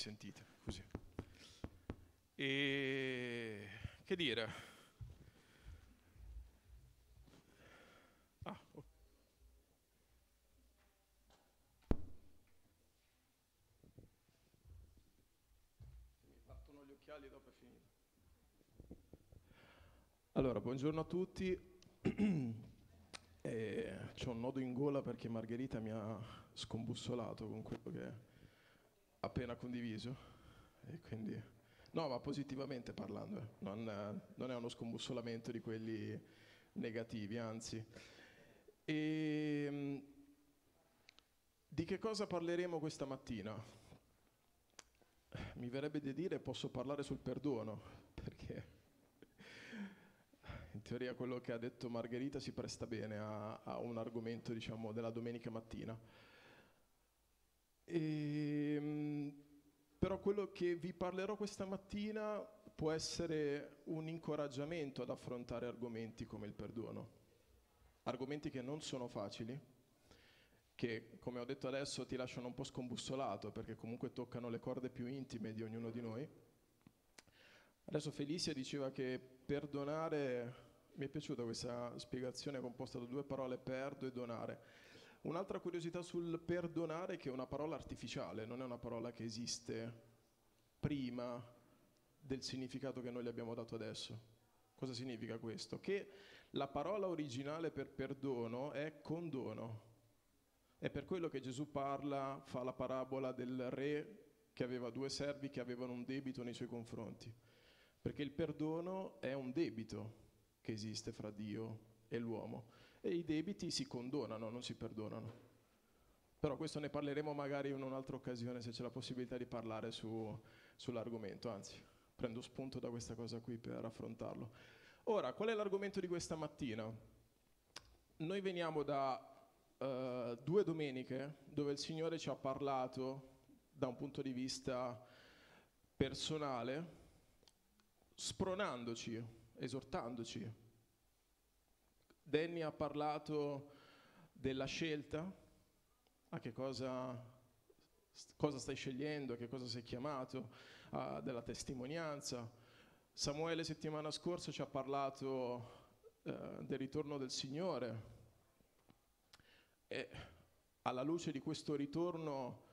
sentite, così. E che dire? Ah, ok. Allora, buongiorno a tutti. Eh, c'ho un nodo in gola perché Margherita mi ha scombussolato con quello che appena condiviso. E quindi, no, ma positivamente parlando, eh. non, non è uno scombussolamento di quelli negativi, anzi. E, di che cosa parleremo questa mattina? Mi verrebbe di dire posso parlare sul perdono, perché in teoria quello che ha detto Margherita si presta bene a, a un argomento diciamo, della domenica mattina. E, ehm, però quello che vi parlerò questa mattina può essere un incoraggiamento ad affrontare argomenti come il perdono. Argomenti che non sono facili, che come ho detto adesso ti lasciano un po' scombussolato perché comunque toccano le corde più intime di ognuno di noi Adesso Felicia diceva che perdonare, mi è piaciuta questa spiegazione composta da due parole, perdo e donare. Un'altra curiosità sul perdonare che è una parola artificiale, non è una parola che esiste prima del significato che noi gli abbiamo dato adesso. Cosa significa questo? Che la parola originale per perdono è condono. È per quello che Gesù parla, fa la parabola del re che aveva due servi che avevano un debito nei suoi confronti perché il perdono è un debito che esiste fra Dio e l'uomo e i debiti si condonano, non si perdonano. Però questo ne parleremo magari in un'altra occasione se c'è la possibilità di parlare su, sull'argomento, anzi prendo spunto da questa cosa qui per affrontarlo. Ora, qual è l'argomento di questa mattina? Noi veniamo da uh, due domeniche dove il Signore ci ha parlato da un punto di vista personale spronandoci, esortandoci. Danny ha parlato della scelta, a che cosa, cosa stai scegliendo, a che cosa sei chiamato, uh, della testimonianza. Samuele settimana scorsa ci ha parlato uh, del ritorno del Signore e alla luce di questo ritorno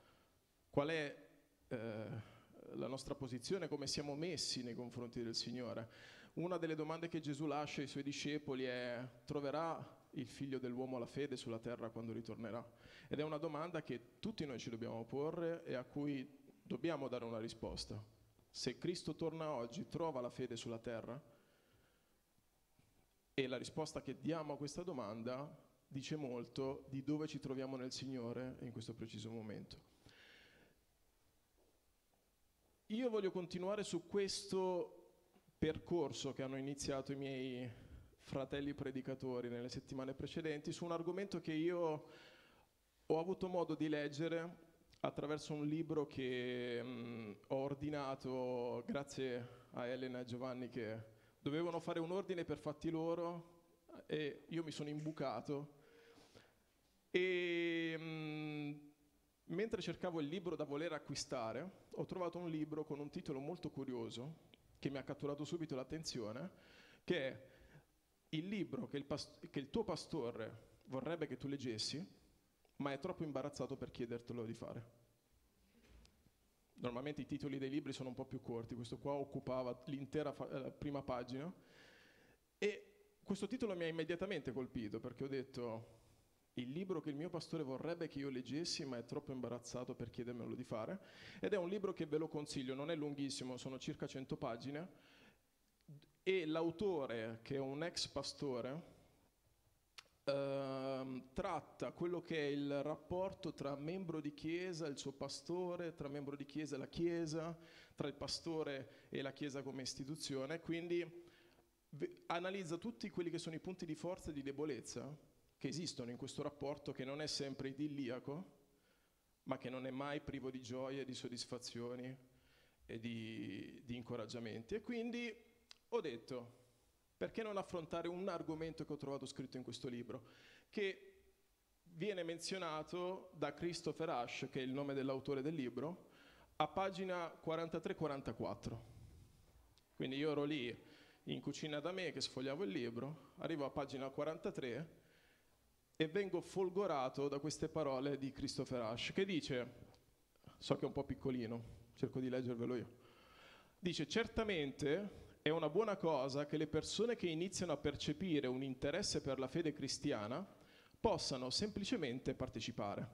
qual è... Uh, la nostra posizione, come siamo messi nei confronti del Signore. Una delle domande che Gesù lascia ai suoi discepoli è troverà il figlio dell'uomo la fede sulla terra quando ritornerà? Ed è una domanda che tutti noi ci dobbiamo porre e a cui dobbiamo dare una risposta. Se Cristo torna oggi, trova la fede sulla terra? E la risposta che diamo a questa domanda dice molto di dove ci troviamo nel Signore in questo preciso momento. Io voglio continuare su questo percorso che hanno iniziato i miei fratelli predicatori nelle settimane precedenti, su un argomento che io ho avuto modo di leggere attraverso un libro che mh, mm, ho ordinato grazie a Elena e Giovanni che dovevano fare un ordine per fatti loro e io mi sono imbucato. E mh, mm, Mentre cercavo il libro da voler acquistare, ho trovato un libro con un titolo molto curioso che mi ha catturato subito l'attenzione, che è il libro che il, past- che il tuo pastore vorrebbe che tu leggessi, ma è troppo imbarazzato per chiedertelo di fare. Normalmente i titoli dei libri sono un po' più corti, questo qua occupava l'intera fa- eh, prima pagina e questo titolo mi ha immediatamente colpito perché ho detto il libro che il mio pastore vorrebbe che io leggessi, ma è troppo imbarazzato per chiedermelo di fare. Ed è un libro che ve lo consiglio, non è lunghissimo, sono circa 100 pagine. E l'autore, che è un ex pastore, Uh, tratta quello che è il rapporto tra membro di chiesa e il suo pastore, tra membro di chiesa e la chiesa, tra il pastore e la chiesa come istituzione, quindi analizza tutti quelli che sono i punti di forza e di debolezza che esistono in questo rapporto che non è sempre idilliaco, ma che non è mai privo di gioie, di soddisfazioni e di, di incoraggiamenti. E quindi ho detto, perché non affrontare un argomento che ho trovato scritto in questo libro, che viene menzionato da Christopher Ash, che è il nome dell'autore del libro, a pagina 43-44. Quindi io ero lì in cucina da me che sfogliavo il libro, arrivo a pagina 43 e vengo folgorato da queste parole di Christopher Ash che dice, so che è un po' piccolino, cerco di leggervelo io, dice certamente è una buona cosa che le persone che iniziano a percepire un interesse per la fede cristiana possano semplicemente partecipare.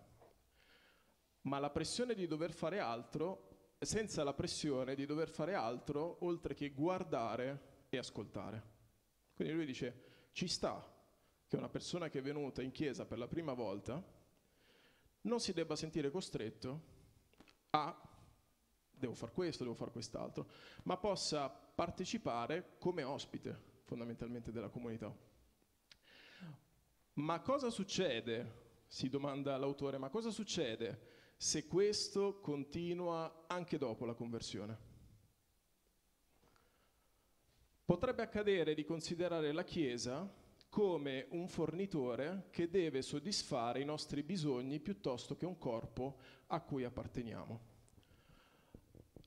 Ma la pressione di dover fare altro, senza la pressione di dover fare altro oltre che guardare e ascoltare. Quindi lui dice, ci sta che una persona che è venuta in chiesa per la prima volta non si debba sentire costretto a devo fare questo, devo fare quest'altro, ma possa partecipare come ospite fondamentalmente della comunità. Ma cosa succede? Si domanda l'autore, ma cosa succede se questo continua anche dopo la conversione? Potrebbe accadere di considerare la Chiesa come un fornitore che deve soddisfare i nostri bisogni piuttosto che un corpo a cui apparteniamo.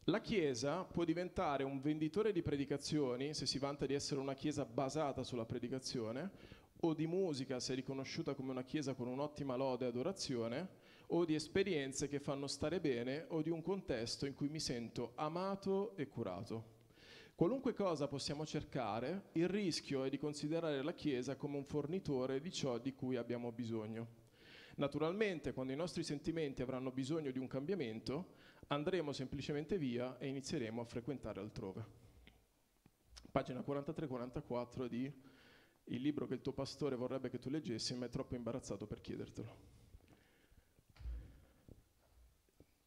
La Chiesa può diventare un venditore di predicazioni, se si vanta di essere una Chiesa basata sulla predicazione, o di musica, se è riconosciuta come una Chiesa con un'ottima lode e adorazione, o di esperienze che fanno stare bene, o di un contesto in cui mi sento amato e curato. Qualunque cosa possiamo cercare, il rischio è di considerare la Chiesa come un fornitore di ciò di cui abbiamo bisogno. Naturalmente, quando i nostri sentimenti avranno bisogno di un cambiamento, andremo semplicemente via e inizieremo a frequentare altrove. Pagina 43-44 di Il libro che il tuo pastore vorrebbe che tu leggessi, ma è troppo imbarazzato per chiedertelo.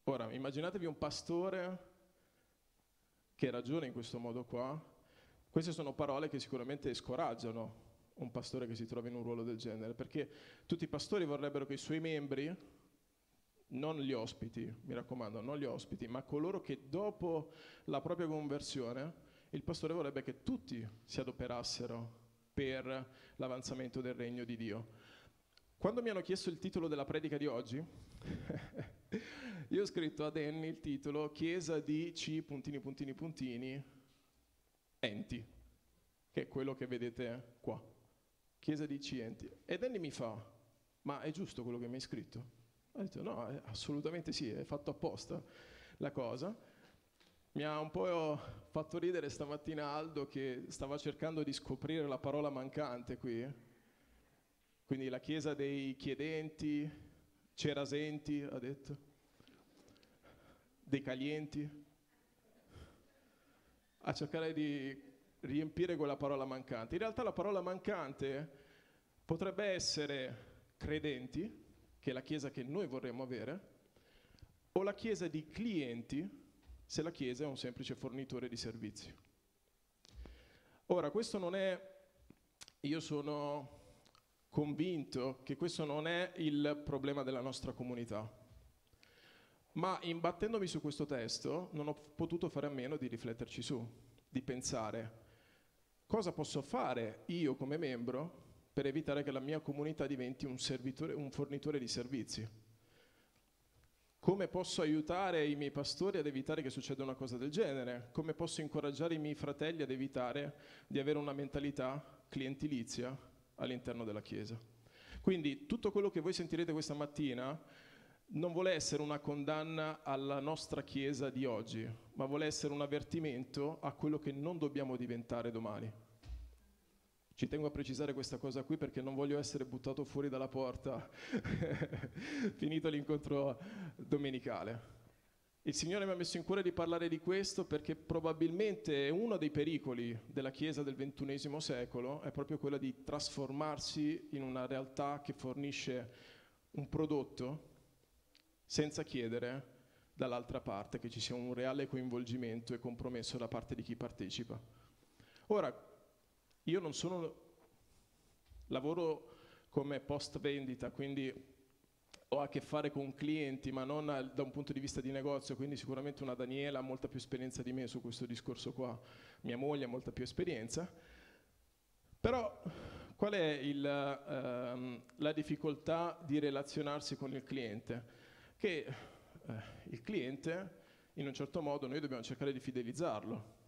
Ora, immaginatevi un pastore che ragiona in questo modo qua, queste sono parole che sicuramente scoraggiano un pastore che si trova in un ruolo del genere, perché tutti i pastori vorrebbero che i suoi membri, non gli ospiti, mi raccomando, non gli ospiti, ma coloro che dopo la propria conversione, il pastore vorrebbe che tutti si adoperassero per l'avanzamento del regno di Dio. Quando mi hanno chiesto il titolo della predica di oggi, Io ho scritto ad Annie il titolo Chiesa di C puntini puntini puntini enti, che è quello che vedete qua. Chiesa di C enti. Ed Annie mi fa, ma è giusto quello che mi hai scritto? Ho detto no, assolutamente sì, è fatto apposta la cosa. Mi ha un po' fatto ridere stamattina Aldo che stava cercando di scoprire la parola mancante qui. Quindi la chiesa dei chiedenti, cerasenti, ha detto dei calienti, a cercare di riempire quella parola mancante. In realtà la parola mancante potrebbe essere credenti, che è la Chiesa che noi vorremmo avere, o la Chiesa di clienti, se la Chiesa è un semplice fornitore di servizi. Ora, questo non è, io sono convinto che questo non è il problema della nostra comunità. Ma imbattendomi su questo testo non ho potuto fare a meno di rifletterci su, di pensare cosa posso fare io come membro per evitare che la mia comunità diventi un, un fornitore di servizi. Come posso aiutare i miei pastori ad evitare che succeda una cosa del genere? Come posso incoraggiare i miei fratelli ad evitare di avere una mentalità clientilizia all'interno della Chiesa? Quindi tutto quello che voi sentirete questa mattina non vuole essere una condanna alla nostra Chiesa di oggi, ma vuole essere un avvertimento a quello che non dobbiamo diventare domani. Ci tengo a precisare questa cosa qui perché non voglio essere buttato fuori dalla porta finito l'incontro domenicale. Il Signore mi ha messo in cuore di parlare di questo perché probabilmente uno dei pericoli della Chiesa del XXI secolo è proprio quello di trasformarsi in una realtà che fornisce un prodotto senza chiedere dall'altra parte che ci sia un reale coinvolgimento e compromesso da parte di chi partecipa. Ora, io non sono, lavoro come post vendita, quindi ho a che fare con clienti, ma non da un punto di vista di negozio, quindi sicuramente una Daniela ha molta più esperienza di me su questo discorso qua, mia moglie ha molta più esperienza, però qual è il, ehm, la difficoltà di relazionarsi con il cliente? che eh, il cliente in un certo modo noi dobbiamo cercare di fidelizzarlo.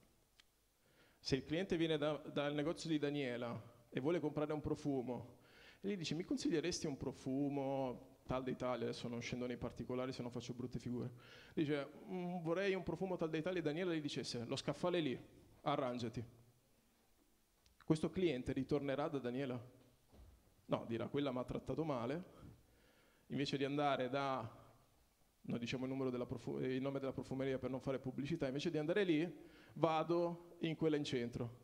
Se il cliente viene da, dal negozio di Daniela e vuole comprare un profumo, e gli dice mi consiglieresti un profumo tal d'Italia, adesso non scendo nei particolari se non faccio brutte figure, dice mm, vorrei un profumo tal d'Italia e Daniela gli dicesse lo scaffale lì, arrangiati. Questo cliente ritornerà da Daniela? No, dirà quella mi ha trattato male, invece di andare da non diciamo il, profu- il, nome della profumeria per non fare pubblicità, invece di andare lì, vado in quella in centro.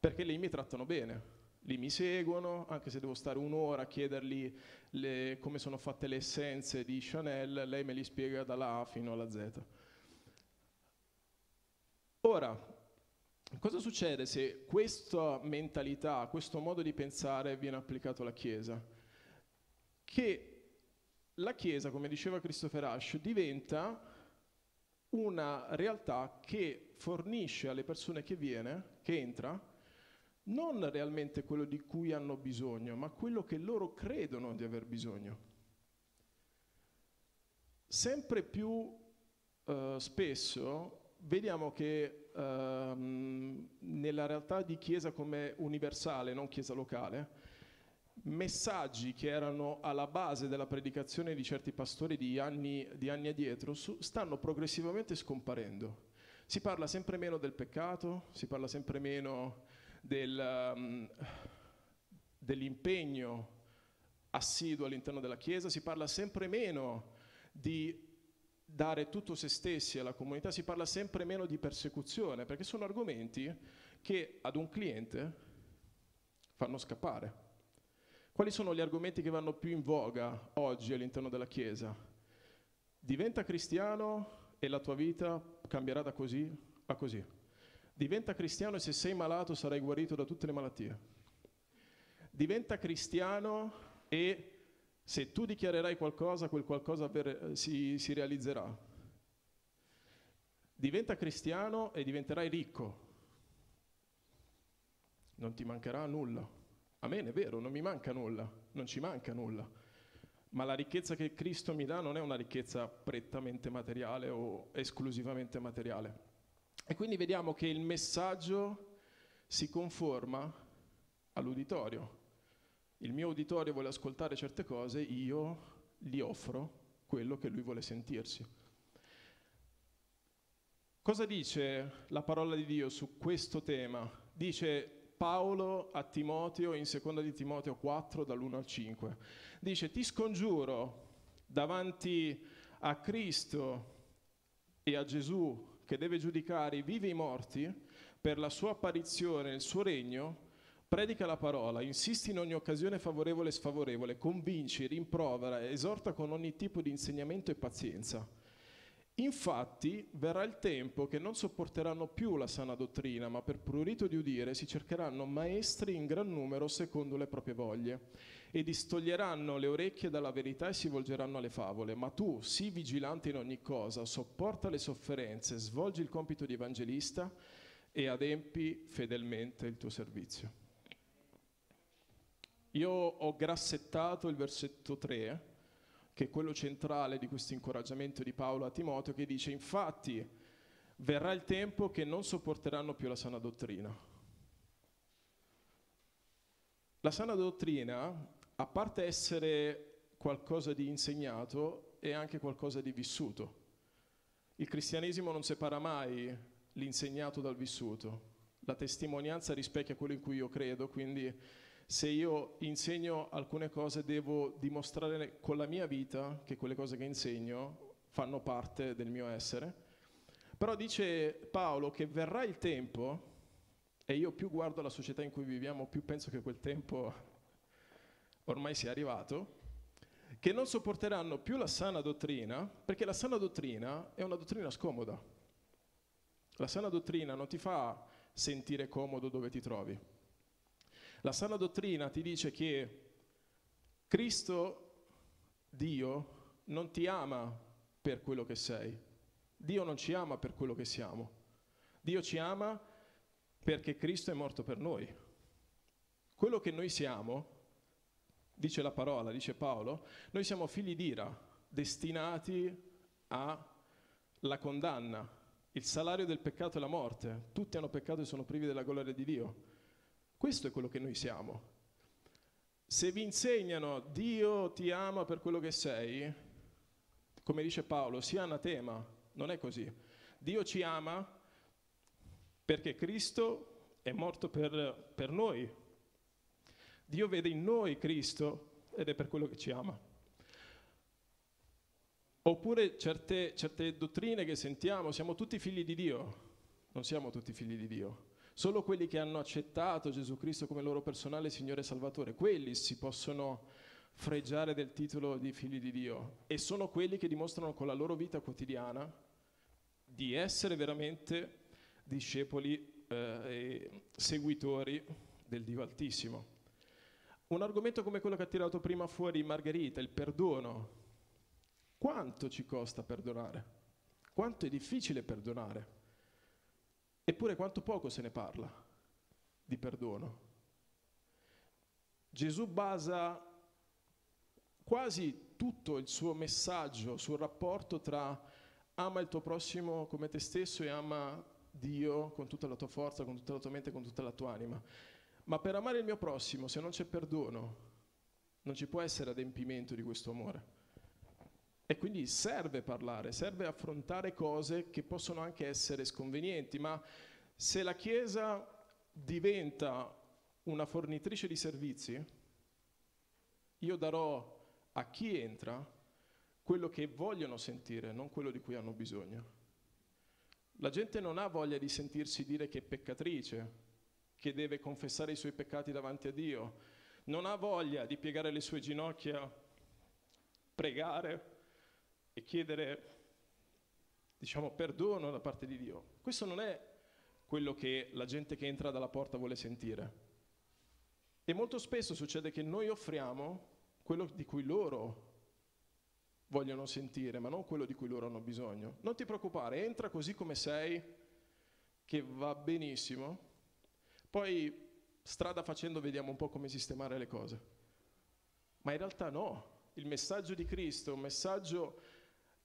Perché lì mi trattano bene, lì mi seguono, anche se devo stare un'ora a chiedergli le, come sono fatte le essenze di Chanel, lei me li spiega dalla A fino alla Z. Ora, cosa succede se questa mentalità, questo modo di pensare viene applicato alla Chiesa? Che la Chiesa, come diceva Christopher Ash, diventa una realtà che fornisce alle persone che viene, che entra, non realmente quello di cui hanno bisogno, ma quello che loro credono di aver bisogno. Sempre più eh, spesso vediamo che ehm, nella realtà di Chiesa come universale, non Chiesa locale, messaggi che erano alla base della predicazione di certi pastori di anni, di anni addietro su, stanno progressivamente scomparendo. Si parla sempre meno del peccato, si parla sempre meno del, um, dell'impegno assiduo all'interno della Chiesa, si parla sempre meno di dare tutto se stessi alla comunità, si parla sempre meno di persecuzione, perché sono argomenti che ad un cliente fanno scappare. Quali sono gli argomenti che vanno più in voga oggi all'interno della Chiesa? Diventa cristiano e la tua vita cambierà da così a così. Diventa cristiano e se sei malato sarai guarito da tutte le malattie. Diventa cristiano e se tu dichiarerai qualcosa, quel qualcosa si, si realizzerà. Diventa cristiano e diventerai ricco. Non ti mancherà nulla. Amen, è vero, non mi manca nulla, non ci manca nulla. Ma la ricchezza che Cristo mi dà non è una ricchezza prettamente materiale o esclusivamente materiale. E quindi vediamo che il messaggio si conforma all'uditorio. Il mio uditorio vuole ascoltare certe cose, io gli offro quello che lui vuole sentirsi. Cosa dice la parola di Dio su questo tema? Dice Paolo a Timoteo in seconda di Timoteo 4 dall'1 al 5. Dice ti scongiuro davanti a Cristo e a Gesù che deve giudicare i vivi e i morti per la sua apparizione nel suo regno, predica la parola, insisti in ogni occasione favorevole e sfavorevole, convinci, rimprovera, esorta con ogni tipo di insegnamento e pazienza. Infatti verrà il tempo che non sopporteranno più la sana dottrina, ma per prurito di udire si cercheranno maestri in gran numero secondo le proprie voglie e distoglieranno le orecchie dalla verità e si volgeranno alle favole. Ma tu, sii vigilante in ogni cosa, sopporta le sofferenze, svolgi il compito di evangelista e adempi fedelmente il tuo servizio. Io ho grassettato il versetto 3 che è quello centrale di questo incoraggiamento di Paolo a Timoteo, che dice infatti verrà il tempo che non sopporteranno più la sana dottrina. La sana dottrina, a parte essere qualcosa di insegnato, è anche qualcosa di vissuto. Il cristianesimo non separa mai l'insegnato dal vissuto. La testimonianza rispecchia quello in cui io credo, quindi se io insegno alcune cose devo dimostrare con la mia vita che quelle cose che insegno fanno parte del mio essere. Però dice Paolo che verrà il tempo, e io più guardo la società in cui viviamo, più penso che quel tempo ormai sia arrivato, che non sopporteranno più la sana dottrina, perché la sana dottrina è una dottrina scomoda. La sana dottrina non ti fa sentire comodo dove ti trovi. La sana dottrina ti dice che Cristo, Dio, non ti ama per quello che sei. Dio non ci ama per quello che siamo. Dio ci ama perché Cristo è morto per noi. Quello che noi siamo, dice la parola, dice Paolo, noi siamo figli d'ira, destinati a la condanna, il salario del peccato è la morte, tutti hanno peccato e sono privi della gloria di Dio. Questo è quello che noi siamo. Se vi insegnano Dio ti ama per quello che sei, come dice Paolo, sia anatema, non è così. Dio ci ama perché Cristo è morto per, per noi. Dio vede in noi Cristo ed è per quello che ci ama. Oppure certe, certe dottrine che sentiamo, siamo tutti figli di Dio. Non siamo tutti figli di Dio. Solo quelli che hanno accettato Gesù Cristo come loro personale Signore e Salvatore, quelli si possono fregiare del titolo di figli di Dio e sono quelli che dimostrano con la loro vita quotidiana di essere veramente discepoli eh, e seguitori del Dio Altissimo. Un argomento come quello che ha tirato prima fuori Margherita, il perdono. Quanto ci costa perdonare? Quanto è difficile perdonare? Eppure quanto poco se ne parla di perdono. Gesù basa quasi tutto il suo messaggio sul rapporto tra ama il tuo prossimo come te stesso e ama Dio con tutta la tua forza, con tutta la tua mente, con tutta la tua anima. Ma per amare il mio prossimo, se non c'è perdono, non ci può essere adempimento di questo amore. E quindi serve parlare, serve affrontare cose che possono anche essere sconvenienti, ma se la Chiesa diventa una fornitrice di servizi, io darò a chi entra quello che vogliono sentire, non quello di cui hanno bisogno. La gente non ha voglia di sentirsi dire che è peccatrice, che deve confessare i suoi peccati davanti a Dio, non ha voglia di piegare le sue ginocchia, pregare e chiedere, diciamo, perdono da parte di Dio. Questo non è quello che la gente che entra dalla porta vuole sentire. E molto spesso succede che noi offriamo quello di cui loro vogliono sentire, ma non quello di cui loro hanno bisogno. Non ti preoccupare, entra così come sei, che va benissimo. Poi, strada facendo, vediamo un po' come sistemare le cose. Ma in realtà no, il messaggio di Cristo è un messaggio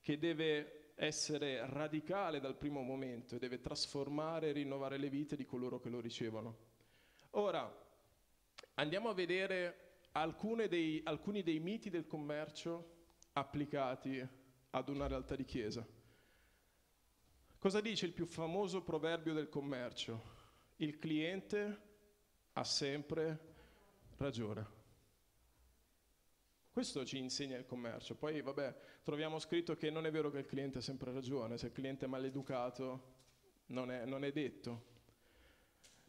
che deve essere radicale dal primo momento e deve trasformare e rinnovare le vite di coloro che lo ricevono. Ora, andiamo a vedere dei, alcuni dei miti del commercio applicati ad una realtà di chiesa. Cosa dice il più famoso proverbio del commercio? Il cliente ha sempre ragione. Questo ci insegna il commercio. Poi, vabbè, troviamo scritto che non è vero che il cliente ha sempre ragione, se il cliente è maleducato non è, non è detto.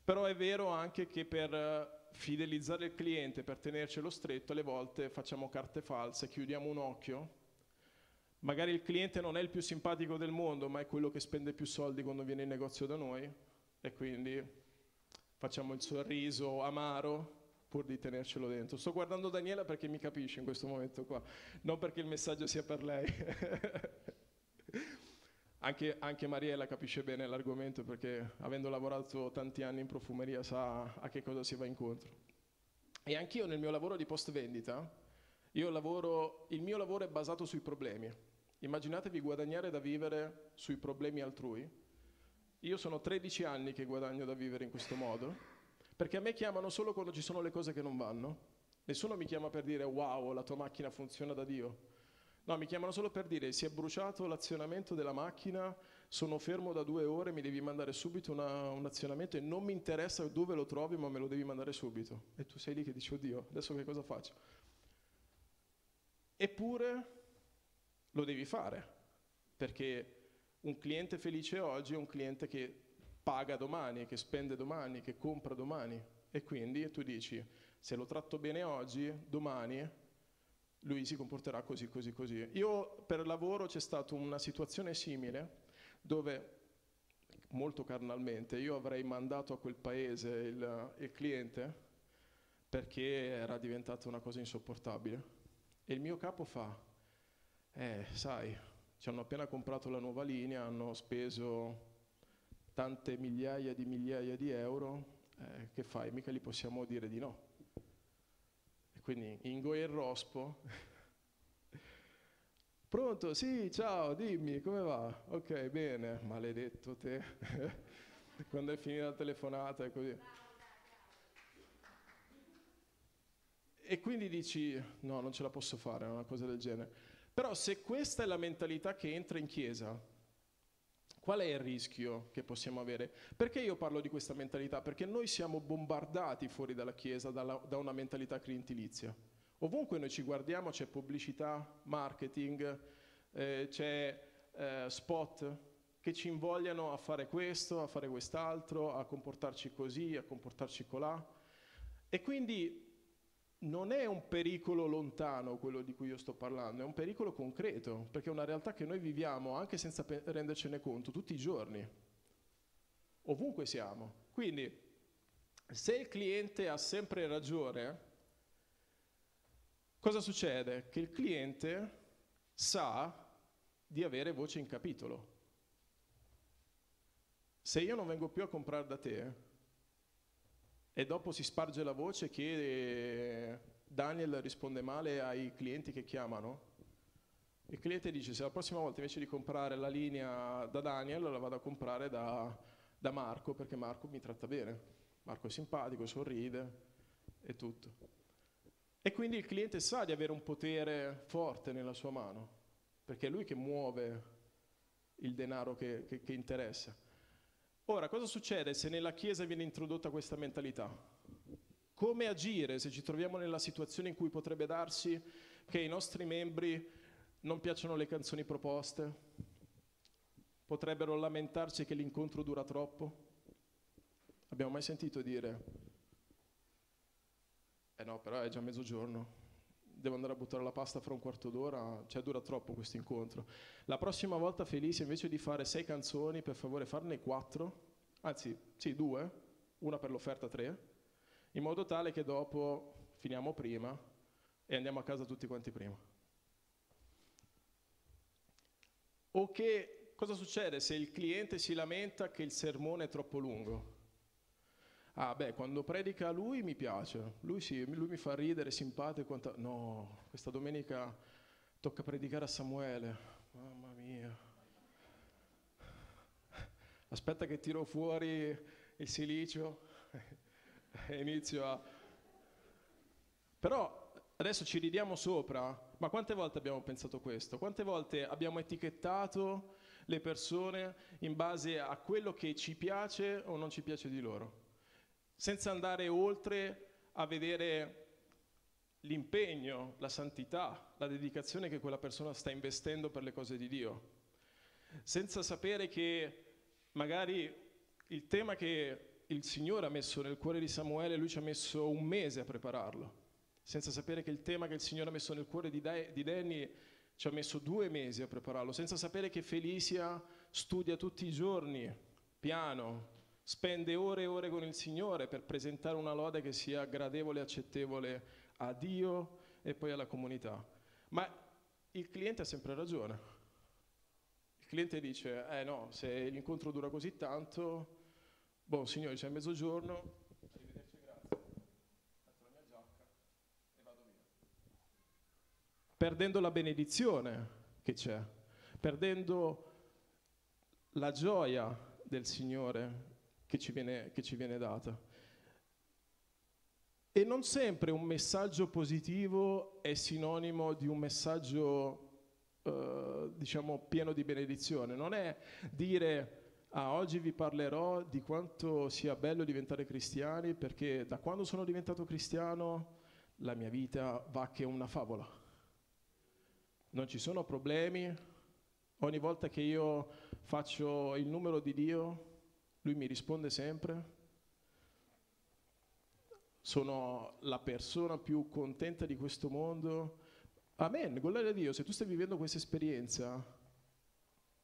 Però è vero anche che per fidelizzare il cliente per tenercelo stretto, alle volte facciamo carte false, chiudiamo un occhio. Magari il cliente non è il più simpatico del mondo, ma è quello che spende più soldi quando viene in negozio da noi e quindi facciamo il sorriso amaro pur di tenercelo dentro. Sto guardando Daniela perché mi capisce in questo momento qua, non perché il messaggio sia per lei. Anche, anche, Mariella capisce bene l'argomento perché avendo lavorato tanti anni in profumeria sa a che cosa si va incontro. E anch'io nel mio lavoro di post vendita, lavoro, il mio lavoro è basato sui problemi. Immaginatevi guadagnare da vivere sui problemi altrui. Io sono 13 anni che guadagno da vivere in questo modo, perché a me chiamano solo quando ci sono le cose che non vanno. Nessuno mi chiama per dire wow, la tua macchina funziona da Dio. No, mi chiamano solo per dire si è bruciato l'azionamento della macchina, sono fermo da due ore, mi devi mandare subito una, un azionamento e non mi interessa dove lo trovi, ma me lo devi mandare subito. E tu sei lì che dici, oddio, adesso che cosa faccio? Eppure lo devi fare, perché un cliente felice oggi è un cliente che paga domani, che spende domani, che compra domani. E quindi tu dici, se lo tratto bene oggi, domani lui si comporterà così, così, così. Io per lavoro c'è stata una situazione simile dove, molto carnalmente, io avrei mandato a quel paese il, il cliente perché era diventata una cosa insopportabile. E il mio capo fa, eh, sai, ci hanno appena comprato la nuova linea, hanno speso tante migliaia di migliaia di euro, eh, che fai? Mica gli possiamo dire di no. Quindi Ingo e il Rospo Pronto? Sì, ciao, dimmi, come va? Ok, bene, maledetto te. Quando è finita la telefonata e così. E quindi dici, no, non ce la posso fare, una cosa del genere. Però se questa è la mentalità che entra in chiesa, qual è il rischio che possiamo avere? Perché io parlo di questa mentalità? Perché noi siamo bombardati fuori dalla chiesa dalla, da una mentalità clientilizia. Ovunque noi ci guardiamo c'è pubblicità, marketing, eh, c'è eh, spot che ci invogliano a fare questo, a fare quest'altro, a comportarci così, a comportarci colà. E quindi non è un pericolo lontano quello di cui io sto parlando, è un pericolo concreto, perché è una realtà che noi viviamo anche senza rendercene conto tutti i giorni, ovunque siamo. Quindi, se il cliente ha sempre ragione, Cosa succede? Che il cliente sa di avere voce in capitolo. Se io non vengo più a comprare da te e dopo si sparge la voce che Daniel risponde male ai clienti che chiamano, il cliente dice se la prossima volta invece di comprare la linea da Daniel la vado a comprare da, da Marco perché Marco mi tratta bene. Marco è simpatico, sorride e tutto. E quindi il cliente sa di avere un potere forte nella sua mano, perché è lui che muove il denaro che, che, che interessa. Ora, cosa succede se nella Chiesa viene introdotta questa mentalità? Come agire se ci troviamo nella situazione in cui potrebbe darsi che ai nostri membri non piacciono le canzoni proposte? Potrebbero lamentarci che l'incontro dura troppo? Abbiamo mai sentito dire eh no, però è già mezzogiorno, devo andare a buttare la pasta fra un quarto d'ora, cioè dura troppo questo incontro. La prossima volta Felice invece di fare sei canzoni, per favore farne quattro, anzi sì, due, una per l'offerta tre, in modo tale che dopo finiamo prima e andiamo a casa tutti quanti prima. O che cosa succede se il cliente si lamenta che il sermone è troppo lungo? Ah, beh, quando predica lui mi piace, lui sì, lui mi fa ridere, simpatico. Quanta... No, questa domenica tocca predicare a Samuele. Mamma mia. Aspetta che tiro fuori il silicio e inizio a... Però adesso ci ridiamo sopra, ma quante volte abbiamo pensato questo? Quante volte abbiamo etichettato le persone in base a quello che ci piace o non ci piace di loro? Senza andare oltre a vedere l'impegno, la santità, la dedicazione che quella persona sta investendo per le cose di Dio, senza sapere che magari il tema che il Signore ha messo nel cuore di Samuele, lui ci ha messo un mese a prepararlo, senza sapere che il tema che il Signore ha messo nel cuore di, De- di Danny ci ha messo due mesi a prepararlo, senza sapere che Felicia studia tutti i giorni piano, spende ore e ore con il Signore per presentare una lode che sia gradevole e accettevole a Dio e poi alla comunità. Ma il cliente ha sempre ragione. Il cliente dice, eh no, se l'incontro dura così tanto, boh, signore, c'è mezzogiorno, arrivederci, grazie, metto la mia giacca e vado via. Perdendo la benedizione che c'è, perdendo la gioia del Signore che ci viene, che ci viene data. E non sempre un messaggio positivo è sinonimo di un messaggio, eh, diciamo, pieno di benedizione. Non è dire, ah, oggi vi parlerò di quanto sia bello diventare cristiani, perché da quando sono diventato cristiano la mia vita va che una favola. Non ci sono problemi. Ogni volta che io faccio il numero di Dio, lui mi risponde sempre. Sono la persona più contenta di questo mondo. Amen, gloria a Dio, se tu stai vivendo questa esperienza,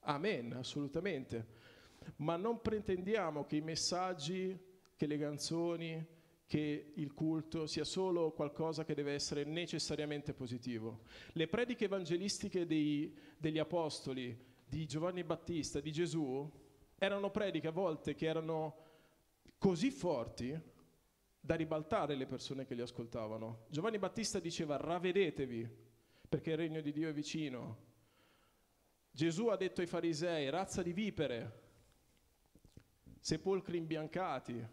amen, assolutamente. Ma non pretendiamo che i messaggi, che le canzoni, che il culto sia solo qualcosa che deve essere necessariamente positivo. Le prediche evangelistiche dei, degli apostoli, di Giovanni Battista, di Gesù, erano prediche a volte che erano così forti da ribaltare le persone che li ascoltavano. Giovanni Battista diceva ravvedetevi perché il regno di Dio è vicino. Gesù ha detto ai farisei, razza di vipere, sepolcri imbiancati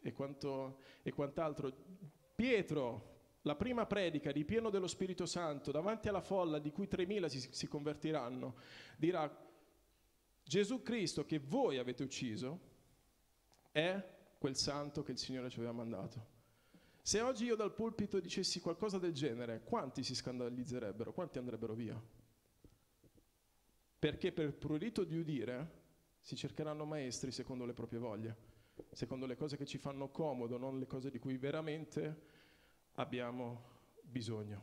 e, quanto, e quant'altro. Pietro, la prima predica di pieno dello Spirito Santo, davanti alla folla di cui 3.000 si, si convertiranno, dirà Gesù Cristo che voi avete ucciso è quel santo che il Signore ci aveva mandato. Se oggi io dal pulpito dicessi qualcosa del genere, quanti si scandalizzerebbero? Quanti andrebbero via? Perché per prurito di udire si cercheranno maestri secondo le proprie voglie, secondo le cose che ci fanno comodo, non le cose di cui veramente abbiamo bisogno.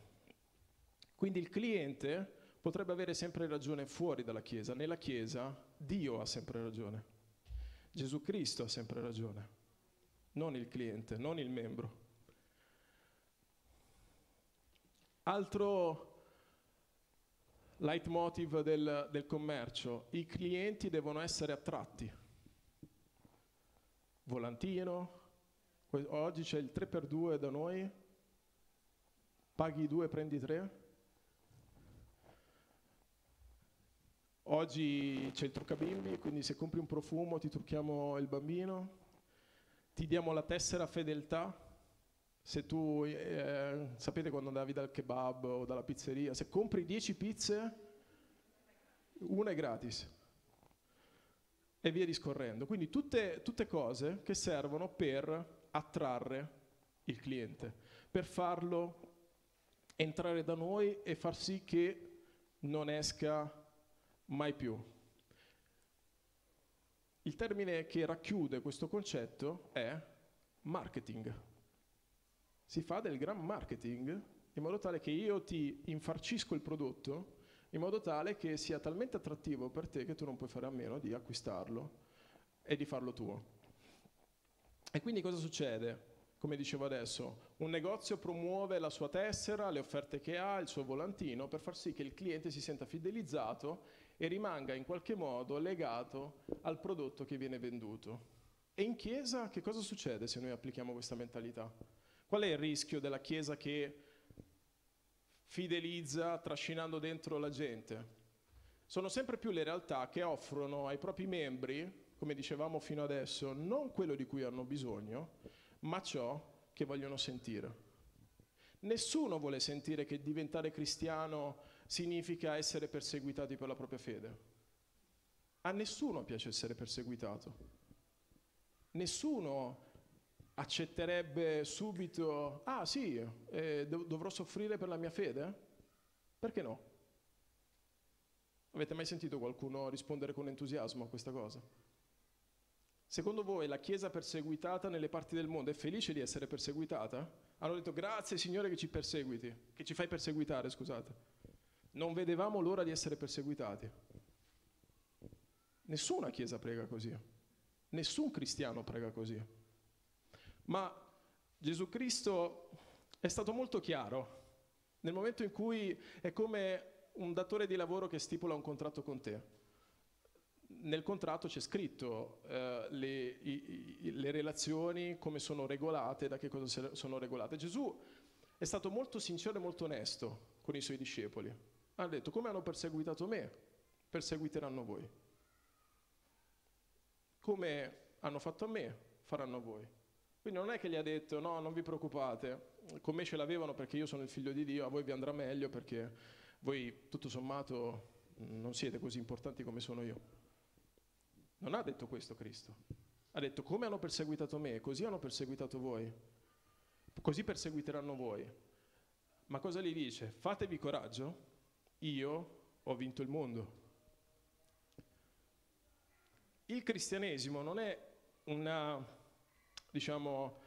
Quindi il cliente potrebbe avere sempre ragione fuori dalla Chiesa, nella Chiesa Dio ha sempre ragione, Gesù Cristo ha sempre ragione, non il cliente, non il membro. Altro leitmotiv del, del commercio, i clienti devono essere attratti. Volantino, oggi c'è il 3x2 da noi, paghi 2 prendi 3. Oggi c'è il truccabimbi, quindi se compri un profumo ti trucchiamo il bambino, ti diamo la tessera fedeltà. Se tu, eh, sapete quando andavi dal kebab o dalla pizzeria, se compri 10 pizze, una è gratis. E via discorrendo. Quindi tutte, tutte cose che servono per attrarre il cliente, per farlo entrare da noi e far sì che non esca mai più. Il termine che racchiude questo concetto è marketing. Si fa del gran marketing in modo tale che io ti infarcisco il prodotto, in modo tale che sia talmente attrattivo per te che tu non puoi fare a meno di acquistarlo e di farlo tuo. E quindi cosa succede? come dicevo adesso, un negozio promuove la sua tessera, le offerte che ha, il suo volantino, per far sì che il cliente si senta fidelizzato e rimanga in qualche modo legato al prodotto che viene venduto. E in Chiesa che cosa succede se noi applichiamo questa mentalità? Qual è il rischio della Chiesa che fidelizza trascinando dentro la gente? Sono sempre più le realtà che offrono ai propri membri, come dicevamo fino adesso, non quello di cui hanno bisogno, ma ciò che vogliono sentire. Nessuno vuole sentire che diventare cristiano significa essere perseguitati per la propria fede. A nessuno piace essere perseguitato. Nessuno accetterebbe subito, ah sì, eh, dov- dovrò soffrire per la mia fede? Perché no? Avete mai sentito qualcuno rispondere con entusiasmo a questa cosa? Secondo voi la Chiesa perseguitata nelle parti del mondo è felice di essere perseguitata? Hanno detto grazie Signore che ci perseguiti, che ci fai perseguitare, scusate. Non vedevamo l'ora di essere perseguitati. Nessuna Chiesa prega così, nessun cristiano prega così. Ma Gesù Cristo è stato molto chiaro nel momento in cui è come un datore di lavoro che stipula un contratto con te nel contratto c'è scritto eh, le, i, i, le, relazioni, come sono regolate, da che cosa sono regolate. Gesù è stato molto sincero e molto onesto con i suoi discepoli. Ha detto, come hanno perseguitato me, perseguiteranno voi. Come hanno fatto a me, faranno a voi. Quindi non è che gli ha detto, no, non vi preoccupate, con me ce l'avevano perché io sono il figlio di Dio, a voi vi andrà meglio perché voi tutto sommato non siete così importanti come sono io. Non ha detto questo Cristo. Ha detto come hanno perseguitato me, così hanno perseguitato voi. Così perseguiteranno voi. Ma cosa gli dice? Fatevi coraggio, io ho vinto il mondo. Il cristianesimo non è una, diciamo,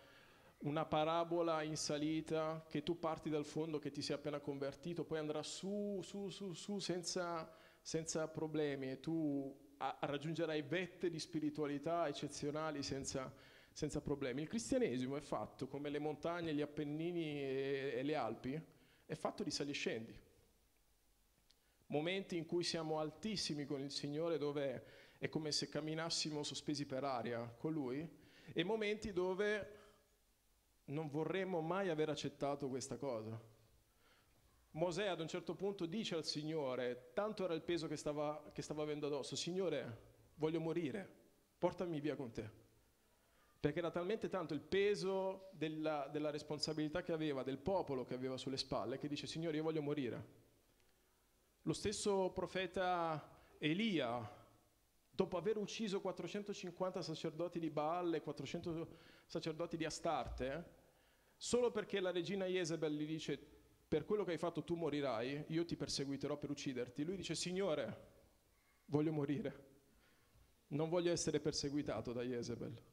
una parabola in salita che tu parti dal fondo che ti sei appena convertito, poi andrà su, su, su, su senza, senza problemi e tu raggiungerai vette di spiritualità eccezionali senza, senza, problemi. Il cristianesimo è fatto come le montagne, gli Appennini e, e le Alpi, è fatto di sali e scendi. Momenti in cui siamo altissimi con il Signore dove è come se camminassimo sospesi per aria con Lui e momenti dove non vorremmo mai aver accettato questa cosa. Mosè ad un certo punto dice al Signore, tanto era il peso che stava, che stava avendo addosso, Signore, voglio morire, portami via con te. Perché era talmente tanto il peso della, della responsabilità che aveva, del popolo che aveva sulle spalle, che dice, Signore, io voglio morire. Lo stesso profeta Elia, dopo aver ucciso 450 sacerdoti di Baal e 400 sacerdoti di Astarte, solo perché la regina Jezebel gli dice per quello che hai fatto tu morirai, io ti perseguiterò per ucciderti. Lui dice, Signore, voglio morire, non voglio essere perseguitato da Jezebel.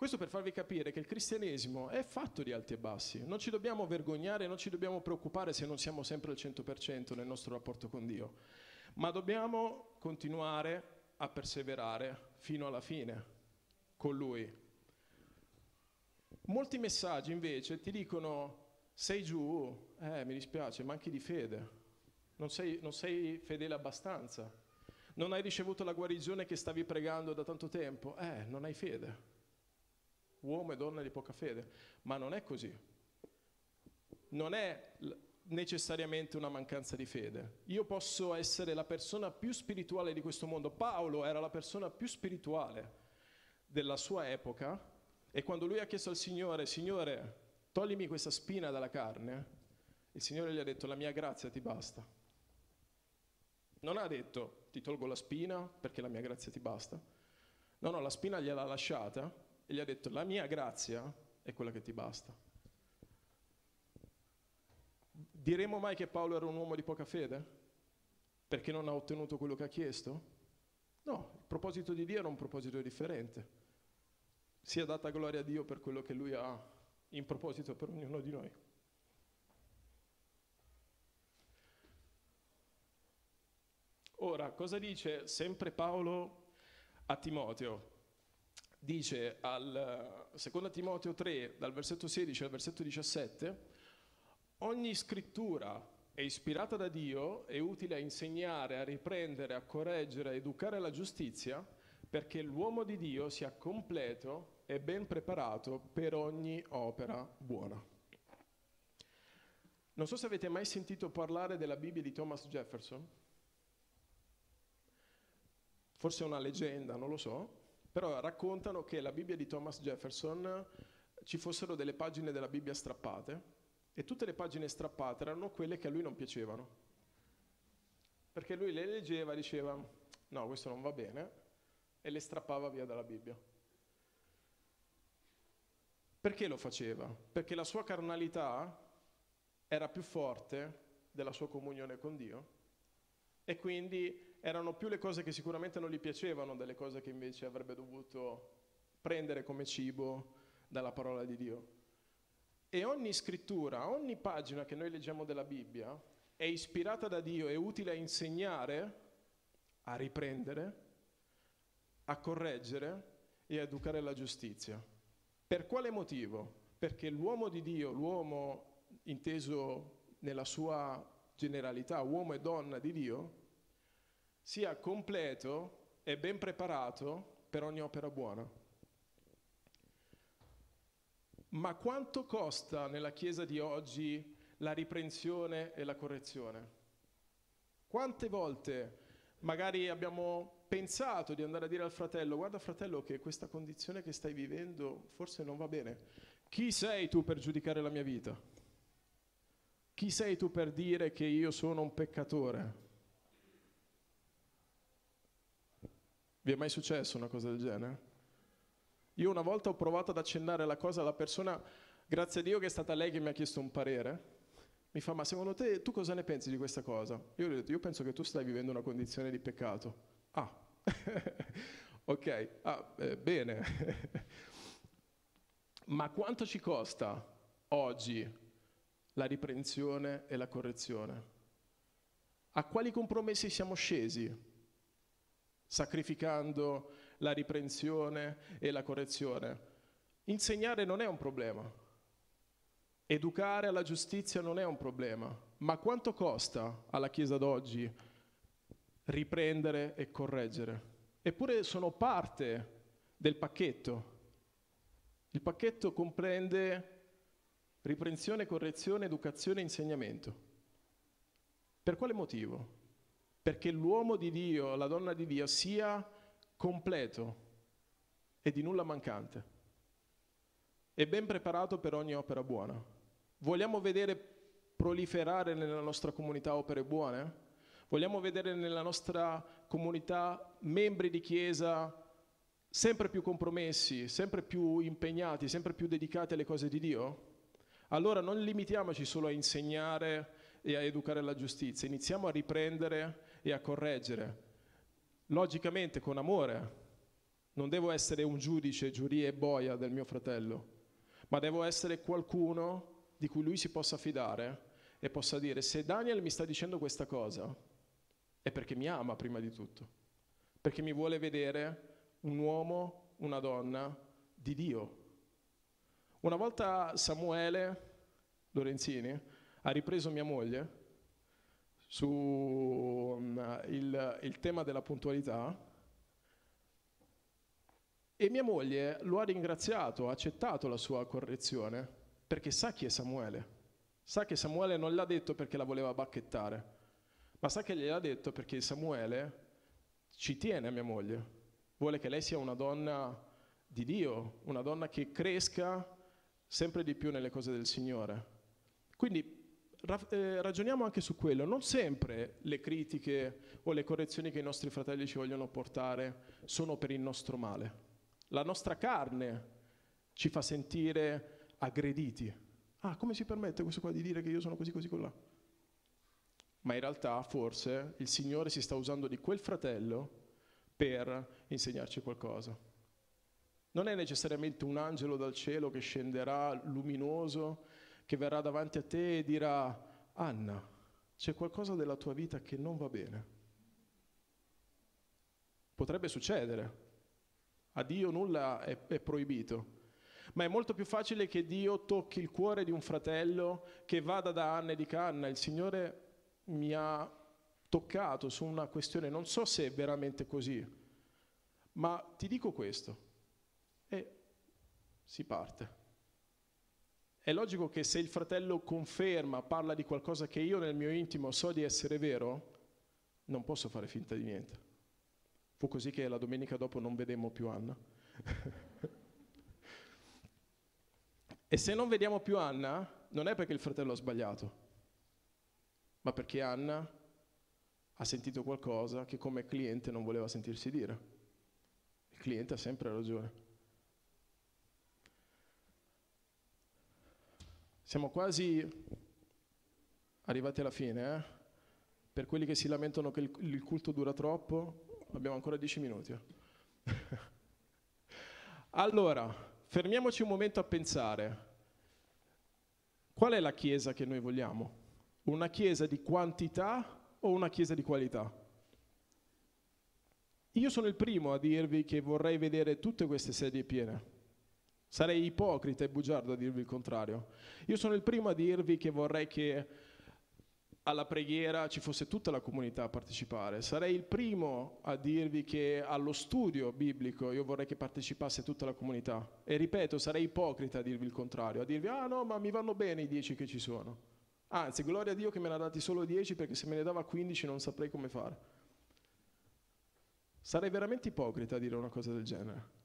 Questo per farvi capire che il cristianesimo è fatto di alti e bassi, non ci dobbiamo vergognare, non ci dobbiamo preoccupare se non siamo sempre al 100% nel nostro rapporto con Dio, ma dobbiamo continuare a perseverare fino alla fine con Lui. Molti messaggi invece ti dicono sei giù, eh mi dispiace, manchi di fede, non sei, non sei fedele abbastanza, non hai ricevuto la guarigione che stavi pregando da tanto tempo, eh non hai fede, uomo e donna di poca fede, ma non è così, non è necessariamente una mancanza di fede. Io posso essere la persona più spirituale di questo mondo. Paolo era la persona più spirituale della sua epoca, e quando lui ha chiesto al Signore, Signore, toglimi questa spina dalla carne, il Signore gli ha detto, la mia grazia ti basta. Non ha detto, ti tolgo la spina perché la mia grazia ti basta. No, no, la spina gliel'ha lasciata e gli ha detto, la mia grazia è quella che ti basta. Diremo mai che Paolo era un uomo di poca fede? Perché non ha ottenuto quello che ha chiesto? No, il proposito di Dio era un proposito differente. Sia data gloria a Dio per quello che Lui ha in proposito per ognuno di noi. Ora, cosa dice sempre Paolo a Timoteo? Dice al 2 Timoteo 3, dal versetto 16 al versetto 17, ogni scrittura è ispirata da Dio, è utile a insegnare, a riprendere, a correggere, a educare la giustizia, perché l'uomo di Dio sia completo e ben preparato per ogni opera buona. Non so se avete mai sentito parlare della Bibbia di Thomas Jefferson. Forse è una leggenda, non lo so, però raccontano che la Bibbia di Thomas Jefferson ci fossero delle pagine della Bibbia strappate e tutte le pagine strappate erano quelle che a lui non piacevano. Perché lui le leggeva e diceva, no, questo non va bene, e le strappava via dalla Bibbia. Perché lo faceva? Perché la sua carnalità era più forte della sua comunione con Dio e quindi erano più le cose che sicuramente non gli piacevano delle cose che invece avrebbe dovuto prendere come cibo dalla parola di Dio. E ogni scrittura, ogni pagina che noi leggiamo della Bibbia è ispirata da Dio, è utile a insegnare, a riprendere, a correggere e a educare la giustizia. Per quale motivo? Perché l'uomo di Dio, l'uomo inteso nella sua generalità, uomo e donna di Dio, sia completo e ben preparato per ogni opera buona. Ma quanto costa nella Chiesa di oggi la riprensione e la correzione? Quante volte magari abbiamo pensato di andare a dire al fratello, guarda fratello che questa condizione che stai vivendo forse non va bene. Chi sei tu per giudicare la mia vita? Chi sei tu per dire che io sono un peccatore? Vi è mai successo una cosa del genere? Io una volta ho provato ad accennare la cosa alla persona, grazie a Dio che è stata lei che mi ha chiesto un parere. Mi fa, ma secondo te tu cosa ne pensi di questa cosa? Io gli ho detto, io penso che tu stai vivendo una condizione di peccato. Ah, ok, ah, eh, bene. Ma quanto ci costa oggi la riprensione e la correzione? A quali compromessi siamo scesi? Sacrificando la riprensione e la correzione. Insegnare non è un problema. Educare alla giustizia non è un problema. Ma quanto costa alla Chiesa d'oggi riprendere e correggere. Eppure sono parte del pacchetto. Il pacchetto comprende Riprensione, correzione, educazione, insegnamento. Per quale motivo? Perché l'uomo di Dio, la donna di Dio sia completo e di nulla mancante e ben preparato per ogni opera buona. Vogliamo vedere proliferare nella nostra comunità opere buone? Vogliamo vedere nella nostra comunità membri di Chiesa sempre più compromessi, sempre più impegnati, sempre più dedicati alle cose di Dio? Allora non limitiamoci solo a insegnare e a educare la giustizia, iniziamo a riprendere e a correggere. Logicamente con amore. Non devo essere un giudice, giuria e boia del mio fratello, ma devo essere qualcuno di cui lui si possa fidare e possa dire se Daniel mi sta dicendo questa cosa è perché mi ama prima di tutto, perché mi vuole vedere un uomo, una donna di Dio. Una volta Samuele Lorenzini ha ripreso mia moglie su um, il, il tema della puntualità e mia moglie lo ha ringraziato, ha accettato la sua correzione, perché sa chi è Samuele. Sa che Samuele non l'ha detto perché la voleva bacchettare, ma sa che gliel'ha detto perché Samuele ci tiene a mia moglie. Vuole che lei sia una donna di Dio, una donna che cresca sempre di più nelle cose del Signore. Quindi ragioniamo anche su quello, non sempre le critiche o le correzioni che i nostri fratelli ci vogliono portare sono per il nostro male. La nostra carne ci fa sentire aggrediti. Ah, come si permette questo qua di dire che io sono così, così, là? Ma in realtà forse il Signore si sta usando di quel fratello per insegnarci qualcosa. Non è necessariamente un angelo dal cielo che scenderà luminoso che verrà davanti a te e dirà, Anna, c'è qualcosa della tua vita che non va bene. Potrebbe succedere. A Dio nulla è, è proibito. Ma è molto più facile che Dio tocchi il cuore di un fratello che vada da Anna e dica, Anna, il Signore mi ha toccato su una questione, non so se è veramente così, ma ti dico questo. E si parte. È logico che se il fratello conferma, parla di qualcosa che io nel mio intimo so di essere vero, non posso fare finta di niente. Fu così che la domenica dopo non vedemmo più Anna. e se non vediamo più Anna, non è perché il fratello ha sbagliato, ma perché Anna ha sentito qualcosa che come cliente non voleva sentirsi dire. Il cliente ha sempre ragione. Siamo quasi arrivati alla fine, eh? Per quelli che si lamentano che il, culto dura troppo, abbiamo ancora dieci minuti. Eh? allora, fermiamoci un momento a pensare. Qual è la chiesa che noi vogliamo? Una chiesa di quantità o una chiesa di qualità? Io sono il primo a dirvi che vorrei vedere tutte queste sedie piene. Sarei ipocrita e bugiardo a dirvi il contrario. Io sono il primo a dirvi che vorrei che alla preghiera ci fosse tutta la comunità a partecipare. Sarei il primo a dirvi che allo studio biblico io vorrei che partecipasse tutta la comunità. E ripeto, sarei ipocrita a dirvi il contrario, a dirvi ah no, ma mi vanno bene i dieci che ci sono. Anzi, gloria a Dio che me ne ha dati solo dieci perché se me ne dava quindici non saprei come fare. Sarei veramente ipocrita a dire una cosa del genere.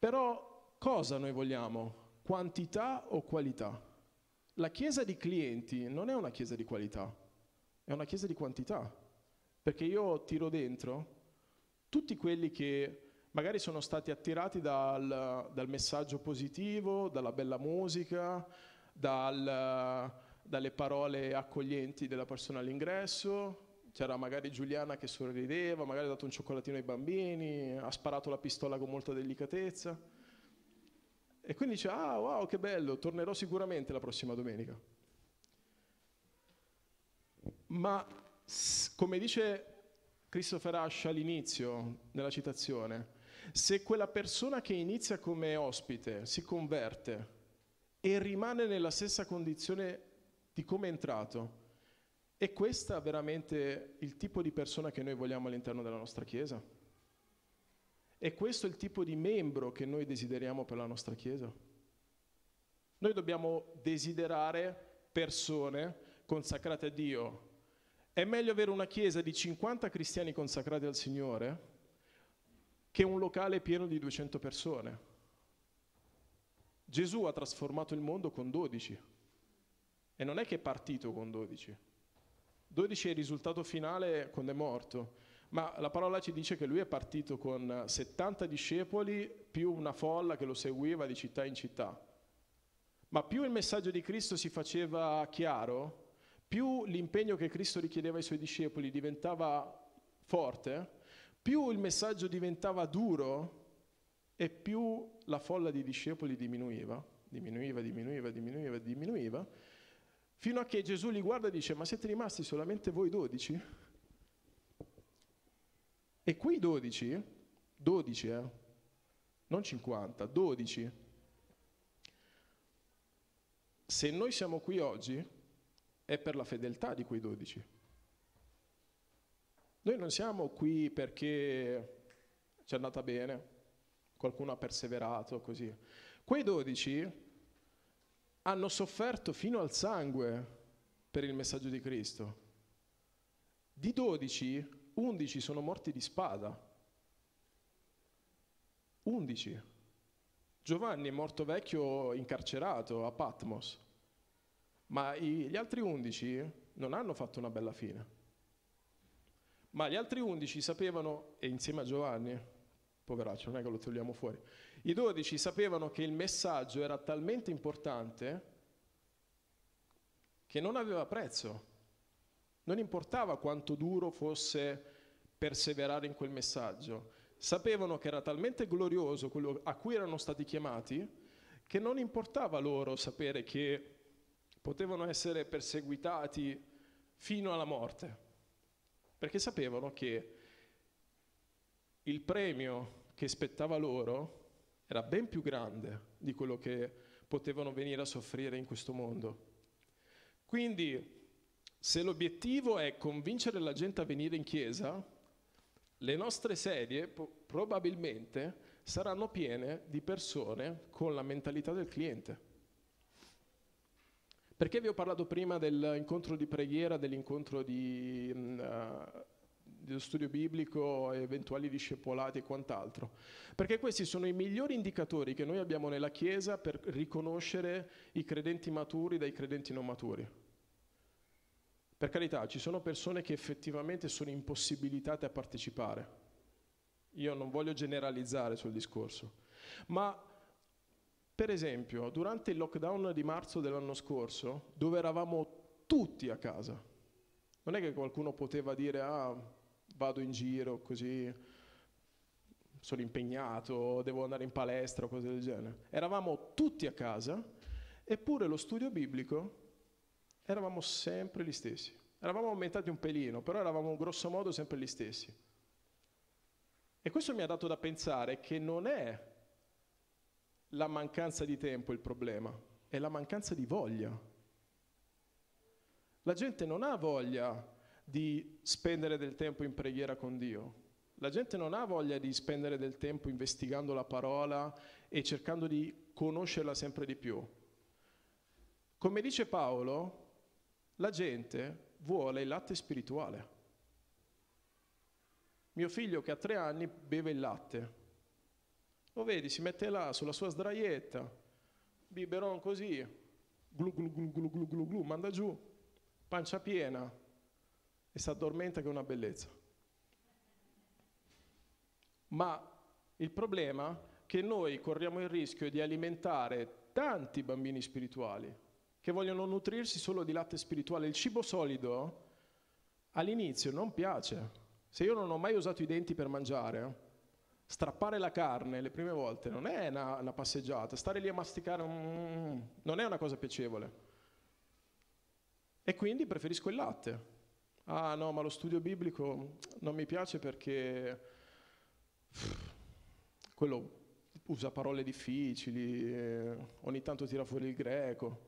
Però cosa noi vogliamo? Quantità o qualità? La chiesa di clienti non è una chiesa di qualità, è una chiesa di quantità, perché io tiro dentro tutti quelli che magari sono stati attirati dal, dal messaggio positivo, dalla bella musica, dal, dalle parole accoglienti della persona all'ingresso, c'era magari Giuliana che sorrideva, magari ha dato un cioccolatino ai bambini, ha sparato la pistola con molta delicatezza. E quindi dice, ah wow, che bello, tornerò sicuramente la prossima domenica. Ma come dice Christopher Ash all'inizio nella citazione, se quella persona che inizia come ospite si converte e rimane nella stessa condizione di come è entrato, è questa veramente il tipo di persona che noi vogliamo all'interno della nostra Chiesa? È questo il tipo di membro che noi desideriamo per la nostra Chiesa? Noi dobbiamo desiderare persone consacrate a Dio. È meglio avere una chiesa di 50 cristiani consacrati al Signore che un locale pieno di 200 persone. Gesù ha trasformato il mondo con 12 e non è che è partito con 12. 12 è il risultato finale quando è morto, ma la parola ci dice che lui è partito con 70 discepoli più una folla che lo seguiva di città in città. Ma più il messaggio di Cristo si faceva chiaro, più l'impegno che Cristo richiedeva ai suoi discepoli diventava forte, più il messaggio diventava duro e più la folla di discepoli diminuiva, diminuiva, diminuiva, diminuiva, diminuiva, fino a che Gesù li guarda e dice, ma siete rimasti solamente voi dodici? E quei dodici, dodici eh, non 50, dodici, se noi siamo qui oggi è per la fedeltà di quei dodici. Noi non siamo qui perché ci è andata bene, qualcuno ha perseverato, così. Quei dodici hanno sofferto fino al sangue per il messaggio di Cristo. Di dodici, undici sono morti di spada. Undici. Giovanni è morto vecchio incarcerato a Patmos, ma gli altri undici non hanno fatto una bella fine. Ma gli altri undici sapevano, e insieme a Giovanni, poveraccio, non è che lo togliamo fuori, i dodici sapevano che il messaggio era talmente importante che non aveva prezzo. Non importava quanto duro fosse perseverare in quel messaggio. Sapevano che era talmente glorioso quello a cui erano stati chiamati che non importava loro sapere che potevano essere perseguitati fino alla morte perché sapevano che il premio che spettava loro era ben più grande di quello che potevano venire a soffrire in questo mondo. Quindi, se l'obiettivo è convincere la gente a venire in chiesa, le nostre sedie probabilmente saranno piene di persone con la mentalità del cliente. Perché vi ho parlato prima dell'incontro di preghiera, dell'incontro di, uh, dello studio biblico, eventuali discepolati e quant'altro? Perché questi sono i migliori indicatori che noi abbiamo nella Chiesa per riconoscere i credenti maturi dai credenti non maturi. Per carità, ci sono persone che effettivamente sono impossibilitate a partecipare. Io non voglio generalizzare sul discorso, ma per esempio, durante il lockdown di marzo dell'anno scorso, dove eravamo tutti a casa, non è che qualcuno poteva dire ah, vado in giro così, sono impegnato, devo andare in palestra o cose del genere. Eravamo tutti a casa, eppure lo studio biblico eravamo sempre gli stessi. Eravamo aumentati un pelino, però eravamo grosso modo sempre gli stessi. E questo mi ha dato da pensare che non è la mancanza di tempo il problema, è la mancanza di voglia. La gente non ha voglia di spendere del tempo in preghiera con Dio. La gente non ha voglia di spendere del tempo investigando la parola e cercando di conoscerla sempre di più. Come dice Paolo, la gente vuole il latte spirituale. Mio figlio che ha tre anni beve il latte, lo vedi, si mette là sulla sua sdraietta, biberon così, glu glu glu glu glu glu glu, manda giù, pancia piena e si addormenta che è una bellezza. Ma il problema è che noi corriamo il rischio di alimentare tanti bambini spirituali che vogliono nutrirsi solo di latte spirituale. Il cibo solido all'inizio non piace. Se io non ho mai usato i denti per mangiare, strappare la carne le prime volte non è una, una passeggiata, stare lì a masticare mm, non è una cosa piacevole. E quindi preferisco il latte. Ah no, ma lo studio biblico non mi piace perché quello usa parole difficili, eh, ogni tanto tira fuori il greco.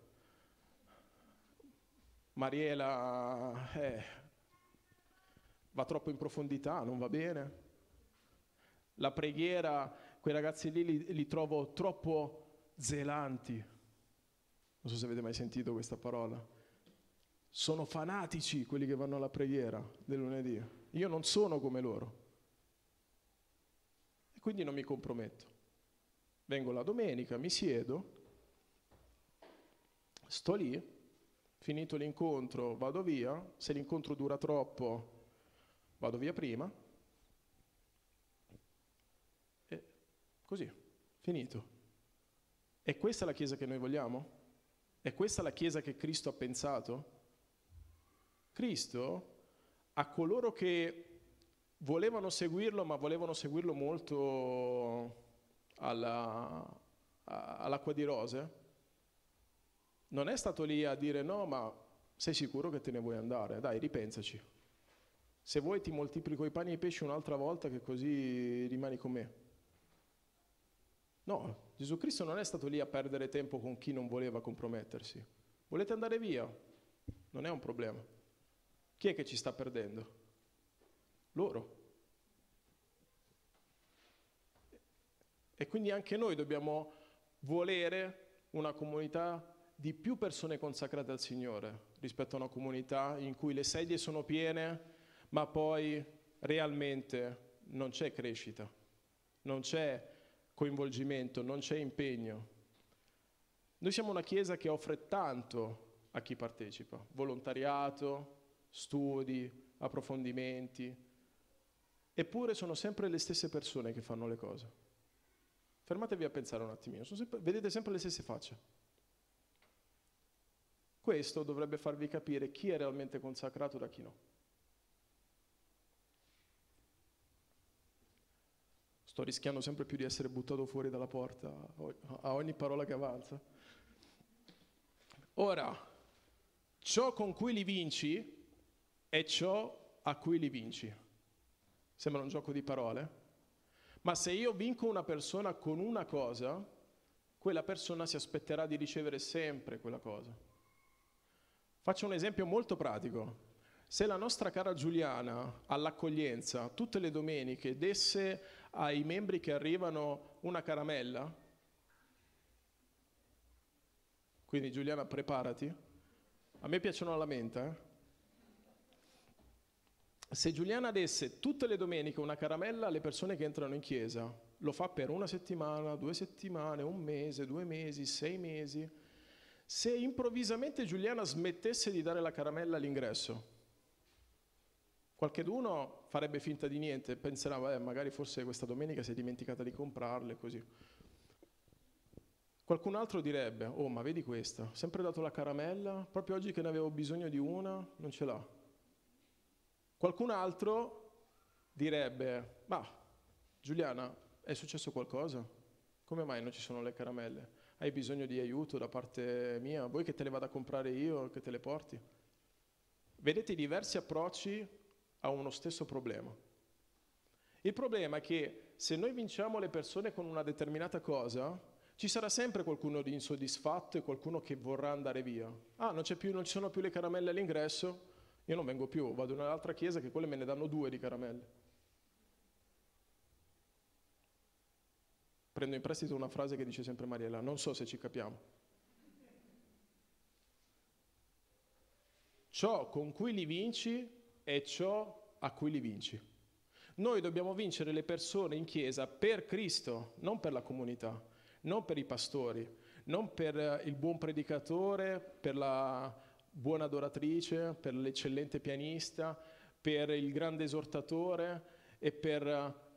Mariela eh, va troppo in profondità, non va bene la preghiera, quei ragazzi lì li, li trovo troppo zelanti. Non so se avete mai sentito questa parola. Sono fanatici quelli che vanno alla preghiera del lunedì. Io non sono come loro. E quindi non mi comprometto. Vengo la domenica, mi siedo, sto lì, finito l'incontro vado via, se l'incontro dura troppo vado via prima e così, finito. È questa la Chiesa che noi vogliamo? È questa la Chiesa che Cristo ha pensato? Cristo a coloro che volevano seguirlo, ma volevano seguirlo molto alla, all'acqua di rose, non è stato lì a dire no, ma sei sicuro che te ne vuoi andare? Dai, ripensaci. Se vuoi ti moltiplico i pani e i pesci un'altra volta che così rimani con me. No, Gesù Cristo non è stato lì a perdere tempo con chi non voleva compromettersi. Volete andare via? Non è un problema. Chi è che ci sta perdendo? Loro. E quindi anche noi dobbiamo volere una comunità di più persone consacrate al Signore rispetto a una comunità in cui le sedie sono piene, ma poi realmente non c'è crescita, non c'è coinvolgimento, non c'è impegno. Noi siamo una chiesa che offre tanto a chi partecipa, volontariato, studi, approfondimenti, eppure sono sempre le stesse persone che fanno le cose. Fermatevi a pensare un attimino, sempre, vedete sempre le stesse facce. Questo dovrebbe farvi capire chi è realmente consacrato da chi no. Sto rischiando sempre più di essere buttato fuori dalla porta a ogni parola che avanza. Ora, ciò con cui li vinci è ciò a cui li vinci. Sembra un gioco di parole, ma se io vinco una persona con una cosa, quella persona si aspetterà di ricevere sempre quella cosa. Faccio un esempio molto pratico. Se la nostra cara Giuliana all'accoglienza tutte le domeniche desse ai membri che arrivano una caramella, quindi Giuliana preparati, a me piacciono alla menta, eh? Se Giuliana desse tutte le domeniche una caramella alle persone che entrano in chiesa, lo fa per una settimana, due settimane, un mese, due mesi, sei mesi, se improvvisamente Giuliana smettesse di dare la caramella all'ingresso, qualcheduno farebbe finta di niente, penserà, beh, magari forse questa domenica si è dimenticata di comprarle, così. Qualcun altro direbbe, oh ma vedi questa, sempre dato la caramella, proprio oggi che ne avevo bisogno di una, non ce l'ha. Qualcun altro direbbe, ma Giuliana, è successo qualcosa? Come mai non ci sono le caramelle? hai bisogno di aiuto da parte mia, vuoi che te le vada a comprare io, che te le porti? Vedete diversi approcci a uno stesso problema. Il problema è che se noi vinciamo le persone con una determinata cosa, ci sarà sempre qualcuno di insoddisfatto e qualcuno che vorrà andare via. Ah, non, più, non ci sono più le caramelle all'ingresso? Io non vengo più, vado in un'altra chiesa che quelle me ne danno due di caramelle. Prendo in prestito una frase che dice sempre Mariella, non so se ci capiamo. Ciò con cui li vinci è ciò a cui li vinci. Noi dobbiamo vincere le persone in chiesa per Cristo, non per la comunità, non per i pastori, non per il buon predicatore, per la buona adoratrice, per l'eccellente pianista, per il grande esortatore e per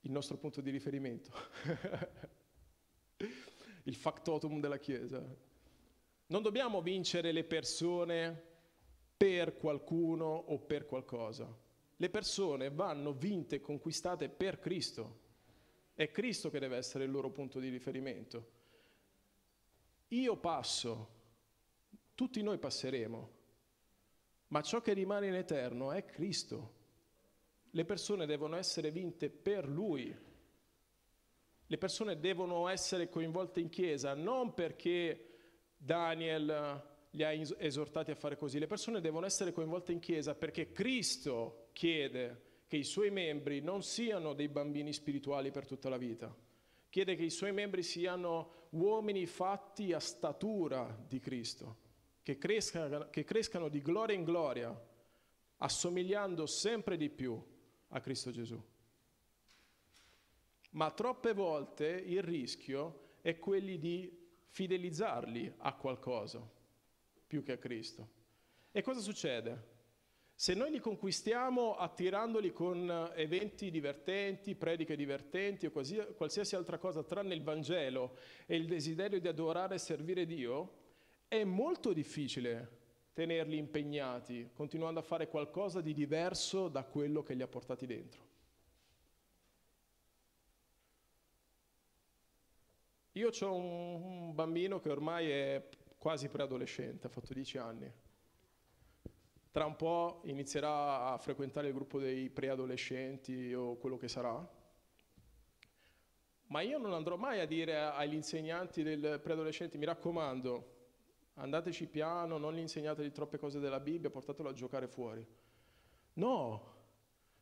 il nostro punto di riferimento, il factotum della Chiesa. Non dobbiamo vincere le persone per qualcuno o per qualcosa. Le persone vanno vinte e conquistate per Cristo. È Cristo che deve essere il loro punto di riferimento. Io passo, tutti noi passeremo, ma ciò che rimane in eterno è Cristo. Le persone devono essere vinte per Lui. Le persone devono essere coinvolte in chiesa non perché Daniel li ha esortati a fare così, le persone devono essere coinvolte in chiesa perché Cristo chiede che i suoi membri non siano dei bambini spirituali per tutta la vita, chiede che i suoi membri siano uomini fatti a statura di Cristo, che crescano, che crescano di gloria in gloria, assomigliando sempre di più a Cristo Gesù. Ma troppe volte il rischio è quello di fidelizzarli a qualcosa più che a Cristo. E cosa succede? Se noi li conquistiamo attirandoli con eventi divertenti, prediche divertenti o qualsiasi altra cosa tranne il Vangelo e il desiderio di adorare e servire Dio, è molto difficile tenerli impegnati, continuando a fare qualcosa di diverso da quello che li ha portati dentro. Io ho un, bambino che ormai è quasi preadolescente, ha fatto dieci anni tra un po' inizierà a frequentare il gruppo dei preadolescenti o quello che sarà. Ma io non andrò mai a dire agli insegnanti del preadolescente, mi raccomando, andateci piano, non gli insegnategli troppe cose della Bibbia, portatelo a giocare fuori. No,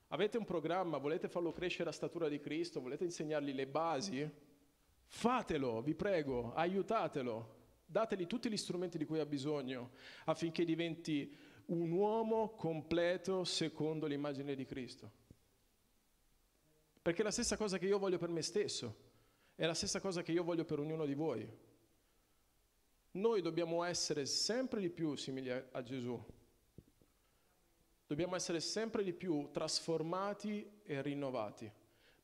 avete un programma, volete farlo crescere a statura di Cristo, volete insegnargli le basi? Fatelo, vi prego, aiutatelo, dategli tutti gli strumenti di cui ha bisogno affinché diventi un uomo completo secondo l'immagine di Cristo. Perché è la stessa cosa che io voglio per me stesso, è la stessa cosa che io voglio per ognuno di voi. Noi dobbiamo essere sempre di più simili a, Gesù. Dobbiamo essere sempre di più trasformati e rinnovati.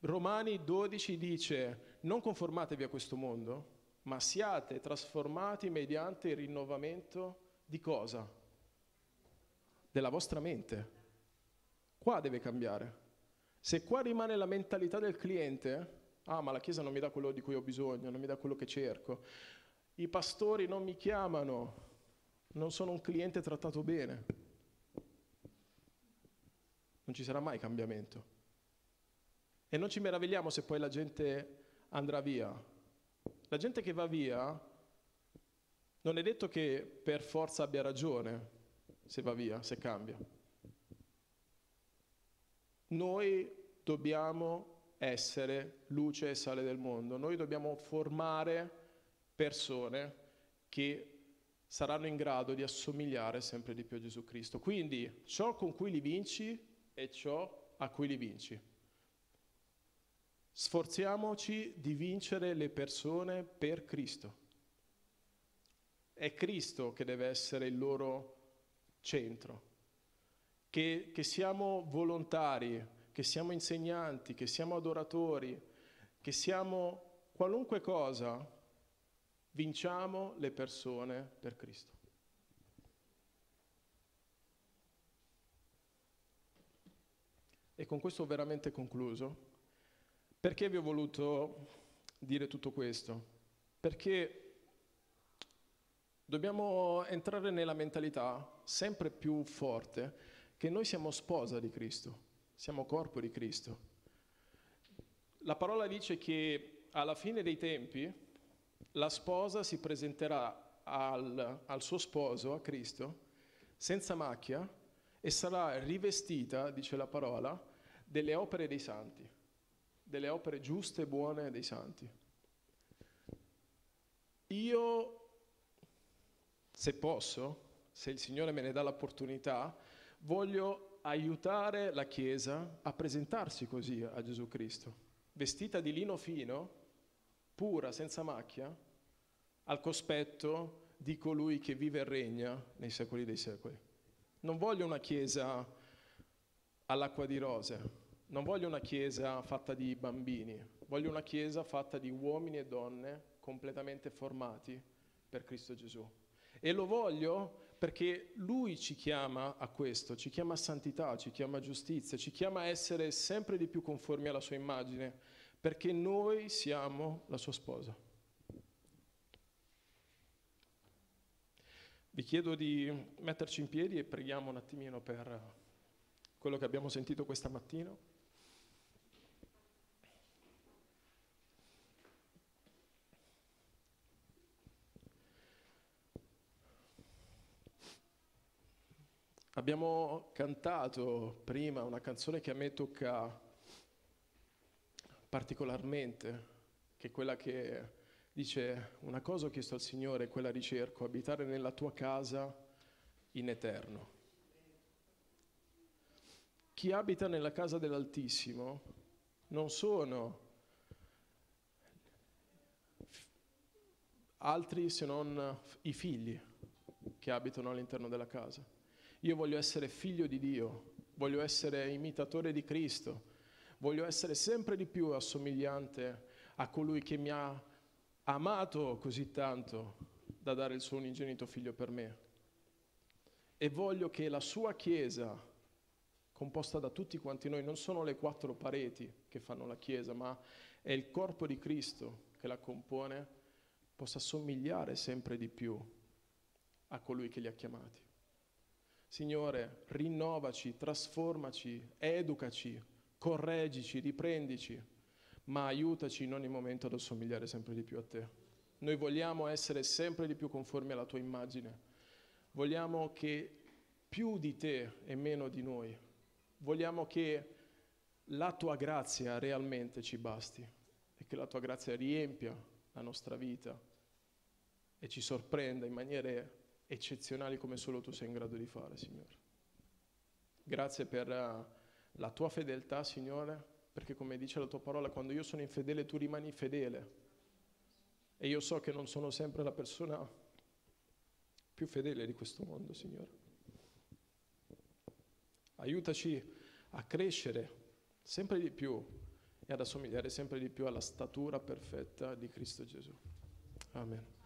Romani 12 dice, non conformatevi a questo mondo, ma siate trasformati mediante il rinnovamento di cosa? della vostra mente. Qua deve cambiare. Se qua rimane la mentalità del cliente, ah ma la Chiesa non mi dà quello di cui ho bisogno, non mi dà quello che cerco, i pastori non mi chiamano, non sono un cliente trattato bene, non ci sarà mai cambiamento. E non ci meravigliamo se poi la gente andrà via. La gente che va via non è detto che per forza abbia ragione, se va via, se cambia. Noi dobbiamo essere luce e sale del mondo, noi dobbiamo formare persone che saranno in grado di assomigliare sempre di più a Gesù Cristo. Quindi ciò con cui li vinci è ciò a cui li vinci. Sforziamoci di vincere le persone per Cristo. È Cristo che deve essere il loro centro, che, che siamo volontari, che siamo insegnanti, che siamo adoratori, che siamo qualunque cosa, vinciamo le persone per Cristo. E con questo ho veramente concluso. Perché vi ho voluto dire tutto questo? Perché Dobbiamo entrare nella mentalità sempre più forte che noi siamo sposa di Cristo, siamo corpo di Cristo. La parola dice che alla fine dei tempi la sposa si presenterà al, al suo sposo, a Cristo, senza macchia e sarà rivestita, dice la parola, delle opere dei santi, delle opere giuste e buone dei santi. Io se posso, se il Signore me ne dà l'opportunità, voglio aiutare la Chiesa a presentarsi così a Gesù Cristo, vestita di lino fino, pura, senza macchia, al cospetto di colui che vive e regna nei secoli dei secoli. Non voglio una Chiesa all'acqua di rose, non voglio una Chiesa fatta di bambini, voglio una Chiesa fatta di uomini e donne completamente formati per Cristo Gesù. E lo voglio perché Lui ci chiama a questo, ci chiama a santità, ci chiama a giustizia, ci chiama a essere sempre di più conformi alla Sua immagine, perché noi siamo la Sua sposa. Vi chiedo di metterci in piedi e preghiamo un attimino per quello che abbiamo sentito questa mattina. Abbiamo cantato prima una canzone che a me tocca particolarmente, che è quella che dice una cosa ho chiesto al Signore, quella ricerco, abitare nella tua casa in eterno. Chi abita nella casa dell'Altissimo non sono altri se non i figli che abitano all'interno della casa. Io voglio essere figlio di Dio, voglio essere imitatore di Cristo, voglio essere sempre di più assomigliante a colui che mi ha amato così tanto da dare il suo unigenito figlio per me. E voglio che la sua Chiesa, composta da tutti quanti noi, non sono le quattro pareti che fanno la Chiesa, ma è il corpo di Cristo che la compone, possa somigliare sempre di più a colui che li ha chiamati. Signore, rinnovaci, trasformaci, educaci, correggici, riprendici, ma aiutaci in ogni momento ad assomigliare sempre di più a te. Noi vogliamo essere sempre di più conformi alla tua immagine. Vogliamo che più di te e meno di noi. Vogliamo che la tua grazia realmente ci basti e che la tua grazia riempia la nostra vita e ci sorprenda in maniere eccezionali come solo tu sei in grado di fare, Signore. Grazie per eh, la tua fedeltà, Signore, perché come dice la tua parola, quando io sono infedele tu rimani fedele. E io so che non sono sempre la persona più fedele di questo mondo, Signore. Aiutaci a crescere sempre di più e ad assomigliare sempre di più alla statura perfetta di Cristo Gesù. Amen.